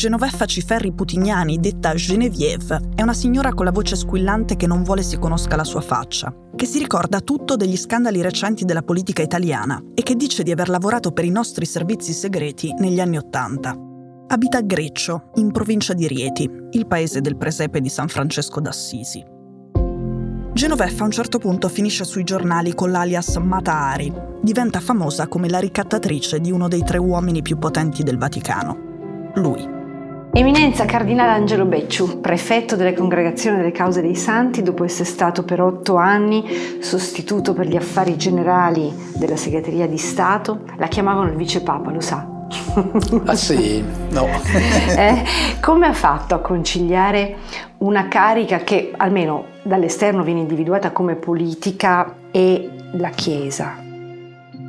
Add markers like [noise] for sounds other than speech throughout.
Genoveffa Ciferri Putignani, detta Genevieve, è una signora con la voce squillante che non vuole si conosca la sua faccia, che si ricorda tutto degli scandali recenti della politica italiana e che dice di aver lavorato per i nostri servizi segreti negli anni Ottanta. Abita a Greccio, in provincia di Rieti, il paese del presepe di San Francesco d'Assisi. Genoveffa a un certo punto finisce sui giornali con l'alias Matahari. Diventa famosa come la ricattatrice di uno dei tre uomini più potenti del Vaticano. Lui. Eminenza Cardinale Angelo Becciu, prefetto della Congregazione delle Cause dei Santi, dopo essere stato per otto anni sostituto per gli affari generali della segreteria di Stato, la chiamavano il vicepapa, lo sa? Ah sì, no. [laughs] eh, come ha fatto a conciliare una carica che almeno dall'esterno viene individuata come politica e la Chiesa?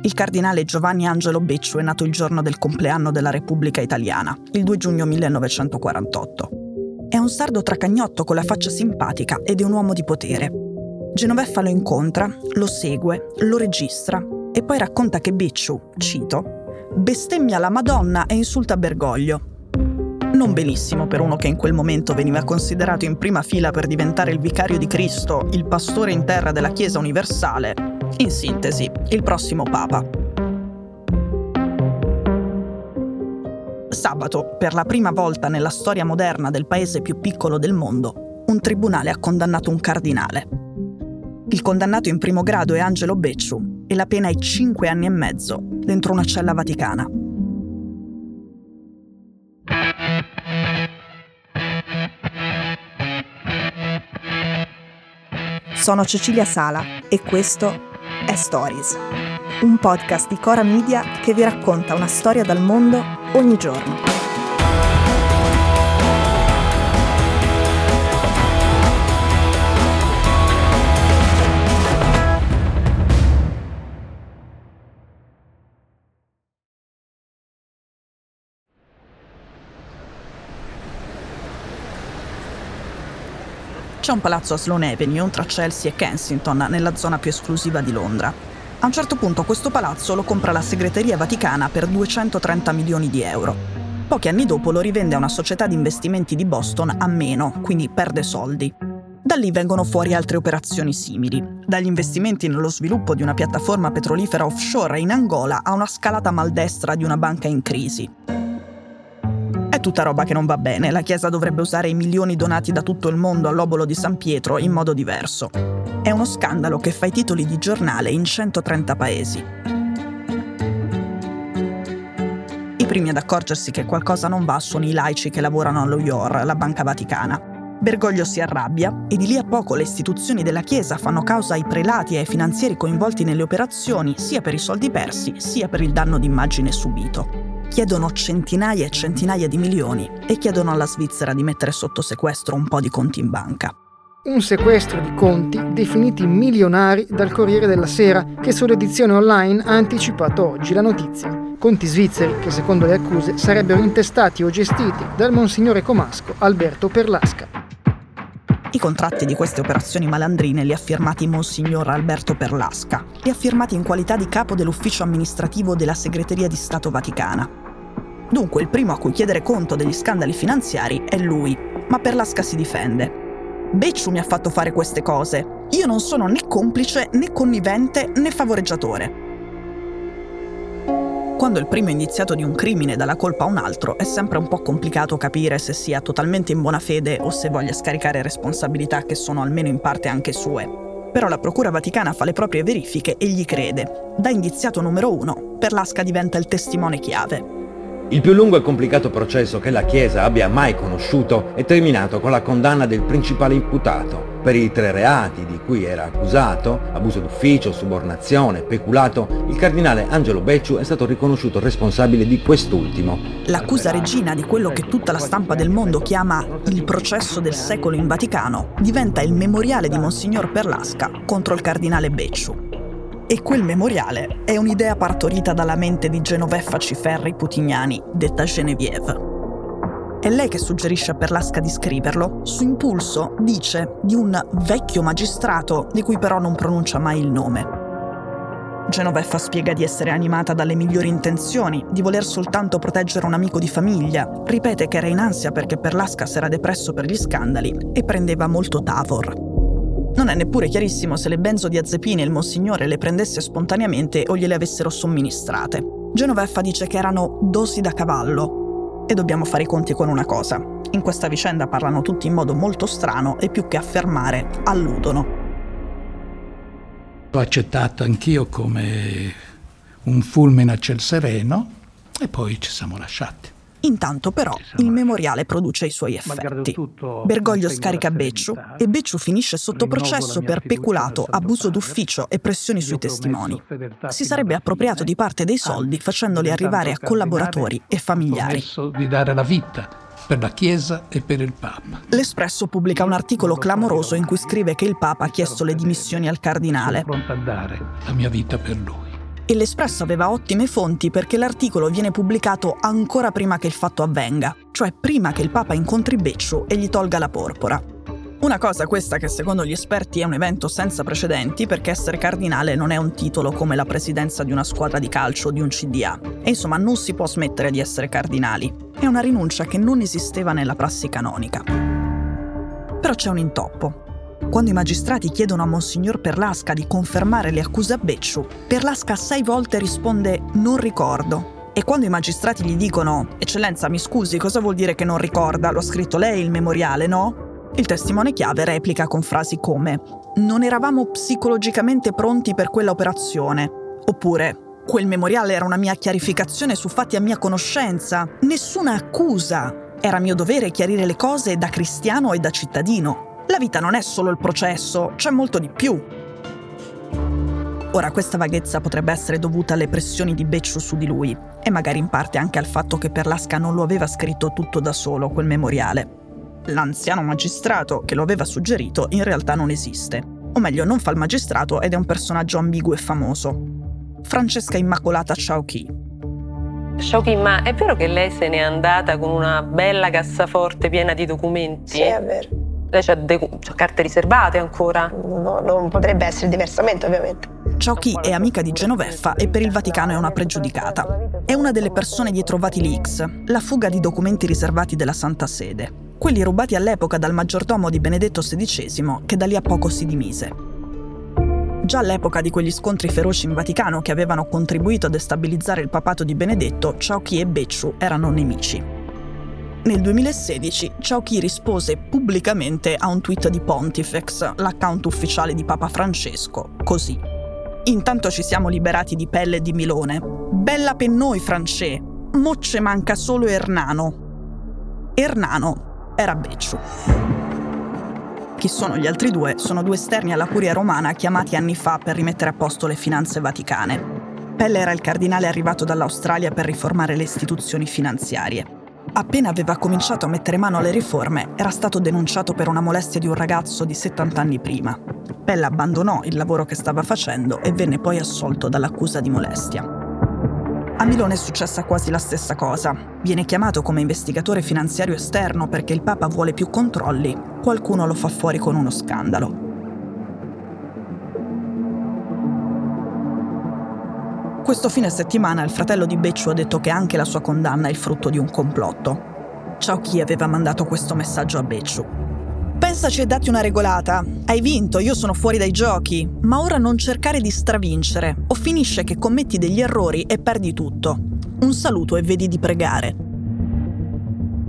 Il cardinale Giovanni Angelo Becciu è nato il giorno del compleanno della Repubblica Italiana, il 2 giugno 1948. È un sardo tracagnotto con la faccia simpatica ed è un uomo di potere. Genoveffa lo incontra, lo segue, lo registra e poi racconta che Becciu, cito, bestemmia la Madonna e insulta Bergoglio. Non benissimo per uno che in quel momento veniva considerato in prima fila per diventare il vicario di Cristo, il pastore in terra della Chiesa universale, in sintesi, il prossimo Papa. Sabato, per la prima volta nella storia moderna del paese più piccolo del mondo, un tribunale ha condannato un cardinale. Il condannato in primo grado è Angelo Becciu e la pena è 5 anni e mezzo dentro una cella vaticana. Sono Cecilia Sala e questo è Stories, un podcast di Cora Media che vi racconta una storia dal mondo ogni giorno. C'è un palazzo a Sloane Avenue tra Chelsea e Kensington, nella zona più esclusiva di Londra. A un certo punto questo palazzo lo compra la segreteria vaticana per 230 milioni di euro. Pochi anni dopo lo rivende a una società di investimenti di Boston a meno, quindi perde soldi. Da lì vengono fuori altre operazioni simili, dagli investimenti nello sviluppo di una piattaforma petrolifera offshore in Angola a una scalata maldestra di una banca in crisi tutta roba che non va bene. La Chiesa dovrebbe usare i milioni donati da tutto il mondo all'obolo di San Pietro in modo diverso. È uno scandalo che fa i titoli di giornale in 130 paesi. I primi ad accorgersi che qualcosa non va sono i laici che lavorano allo IOR, la Banca Vaticana. Bergoglio si arrabbia e di lì a poco le istituzioni della Chiesa fanno causa ai prelati e ai finanzieri coinvolti nelle operazioni sia per i soldi persi sia per il danno d'immagine subito chiedono centinaia e centinaia di milioni e chiedono alla Svizzera di mettere sotto sequestro un po' di conti in banca. Un sequestro di conti definiti milionari dal Corriere della Sera, che sull'edizione online ha anticipato oggi la notizia. Conti svizzeri che, secondo le accuse, sarebbero intestati o gestiti dal monsignore comasco Alberto Perlasca. I contratti di queste operazioni malandrine li ha firmati Monsignor Alberto Perlasca, li ha firmati in qualità di capo dell'ufficio amministrativo della Segreteria di Stato Vaticana. Dunque il primo a cui chiedere conto degli scandali finanziari è lui, ma Perlasca si difende. Becciu mi ha fatto fare queste cose. Io non sono né complice, né connivente, né favoreggiatore. Quando il primo è indiziato di un crimine dà la colpa a un altro, è sempre un po' complicato capire se sia totalmente in buona fede o se voglia scaricare responsabilità che sono almeno in parte anche sue. Però la Procura Vaticana fa le proprie verifiche e gli crede. Da indiziato numero uno, Perlasca diventa il testimone chiave Il più lungo e complicato processo che la Chiesa abbia mai conosciuto è terminato con la condanna del principale imputato. Per i tre reati di cui era accusato, abuso d'ufficio, subornazione, peculato, il cardinale Angelo Becciu è stato riconosciuto responsabile di quest'ultimo. L'accusa regina di quello che tutta la stampa del mondo chiama il processo del secolo in Vaticano diventa il memoriale di Monsignor Perlasca contro il cardinale Becciu. E quel memoriale è un'idea partorita dalla mente di Genoveffa Ciferri Putignani, detta Genevieve. È lei che suggerisce a Perlasca di scriverlo. Su impulso dice di un vecchio magistrato di cui però non pronuncia mai il nome. Genoveffa spiega di essere animata dalle migliori intenzioni, di voler soltanto proteggere un amico di famiglia, ripete che era in ansia perché Perlasca si era depresso per gli scandali e prendeva molto Tavor. Non è neppure chiarissimo se le benzodiazepine il Monsignore le prendesse spontaneamente o gliele avessero somministrate. Genoveffa dice che erano dosi da cavallo. E dobbiamo fare i conti con una cosa. In questa vicenda parlano tutti in modo molto strano e più che affermare, alludono. L'ho accettato anch'io come un fulmine a ciel sereno e poi ci siamo lasciati. Intanto però il memoriale produce i suoi effetti. Bergoglio scarica Becciu e Becciu finisce sotto processo per peculato, abuso d'ufficio e pressioni sui testimoni. Si sarebbe appropriato di parte dei soldi facendoli arrivare a collaboratori e familiari. di dare la vita per la Chiesa e per il Papa. L'Espresso pubblica un articolo clamoroso in cui scrive che il Papa ha chiesto le dimissioni al cardinale. Sono pronto a dare la mia vita per lui e l'Espresso aveva ottime fonti perché l'articolo viene pubblicato ancora prima che il fatto avvenga, cioè prima che il Papa incontri Becciu e gli tolga la porpora. Una cosa questa che secondo gli esperti è un evento senza precedenti perché essere cardinale non è un titolo come la presidenza di una squadra di calcio o di un CDA. E insomma non si può smettere di essere cardinali. È una rinuncia che non esisteva nella prassi canonica. Però c'è un intoppo. Quando i magistrati chiedono a Monsignor Perlasca di confermare le accuse a Becciu, Perlasca sei volte risponde non ricordo. E quando i magistrati gli dicono Eccellenza, mi scusi, cosa vuol dire che non ricorda? Lo ha scritto lei il memoriale, no? Il testimone chiave replica con frasi come Non eravamo psicologicamente pronti per quella operazione. Oppure Quel memoriale era una mia chiarificazione su fatti a mia conoscenza. Nessuna accusa. Era mio dovere chiarire le cose da cristiano e da cittadino. La vita non è solo il processo, c'è molto di più. Ora, questa vaghezza potrebbe essere dovuta alle pressioni di Becciu su di lui e magari in parte anche al fatto che Perlasca non lo aveva scritto tutto da solo, quel memoriale. L'anziano magistrato che lo aveva suggerito in realtà non esiste. O meglio, non fa il magistrato ed è un personaggio ambiguo e famoso. Francesca Immacolata Ciauchi. Ciauchi, ma è vero che lei se n'è andata con una bella cassaforte piena di documenti? Sì, è vero. Lei ha de- carte riservate ancora? No, non potrebbe essere diversamente, ovviamente. Ciocchi è amica di Genoveffa e per il Vaticano è una pregiudicata. È una delle persone dietro Vatilix, la fuga di documenti riservati della Santa Sede. Quelli rubati all'epoca dal maggiordomo di Benedetto XVI, che da lì a poco si dimise. Già all'epoca di quegli scontri feroci in Vaticano che avevano contribuito a destabilizzare il papato di Benedetto, Ciocchi e Becciu erano nemici. Nel 2016 Ciauchi rispose pubblicamente a un tweet di Pontifex, l'account ufficiale di Papa Francesco, così. Intanto ci siamo liberati di Pelle e di Milone. Bella per noi, Francè. Mocce manca solo Ernano. Ernano era Becciu. Chi sono gli altri due? Sono due esterni alla curia romana chiamati anni fa per rimettere a posto le finanze vaticane. Pelle era il cardinale arrivato dall'Australia per riformare le istituzioni finanziarie. Appena aveva cominciato a mettere mano alle riforme, era stato denunciato per una molestia di un ragazzo di 70 anni prima. Pella abbandonò il lavoro che stava facendo e venne poi assolto dall'accusa di molestia. A Milone è successa quasi la stessa cosa. Viene chiamato come investigatore finanziario esterno perché il Papa vuole più controlli. Qualcuno lo fa fuori con uno scandalo. Questo fine settimana il fratello di Becciu ha detto che anche la sua condanna è il frutto di un complotto. Ciao chi aveva mandato questo messaggio a Becciu. Pensaci e datti una regolata. Hai vinto, io sono fuori dai giochi. Ma ora non cercare di stravincere, o finisce che commetti degli errori e perdi tutto. Un saluto e vedi di pregare.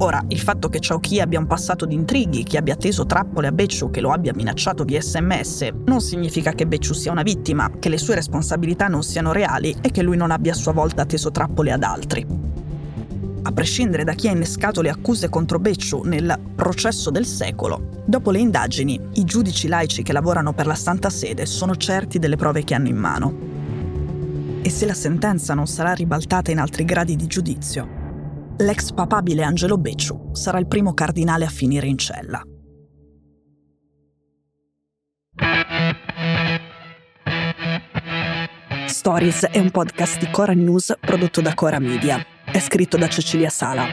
Ora, il fatto che Chao abbia un passato di intrighi, che abbia teso trappole a Becciu, che lo abbia minacciato via sms, non significa che Becciu sia una vittima, che le sue responsabilità non siano reali e che lui non abbia a sua volta teso trappole ad altri. a prescindere da chi ha innescato le accuse contro Becciu nel processo del secolo, dopo le indagini i giudici laici che lavorano per la Santa Sede sono certi delle prove che hanno in mano. E se la sentenza non sarà ribaltata in altri gradi di giudizio, l'ex papabile Angelo Becciu sarà il primo cardinale a finire in cella. Stories è un podcast di Cora News prodotto da Cora Media. È scritto da Cecilia Sala.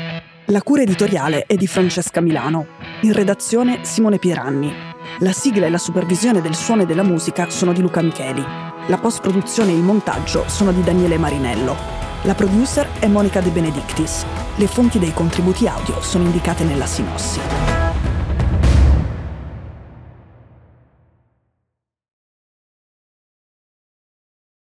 La cura editoriale è di Francesca Milano. In redazione Simone Pieranni. La sigla e la supervisione del suono e della musica sono di Luca Micheli. La post-produzione e il montaggio sono di Daniele Marinello. La producer è Monica De Benedictis. Le fonti dei contributi audio sono indicate nella sinossi.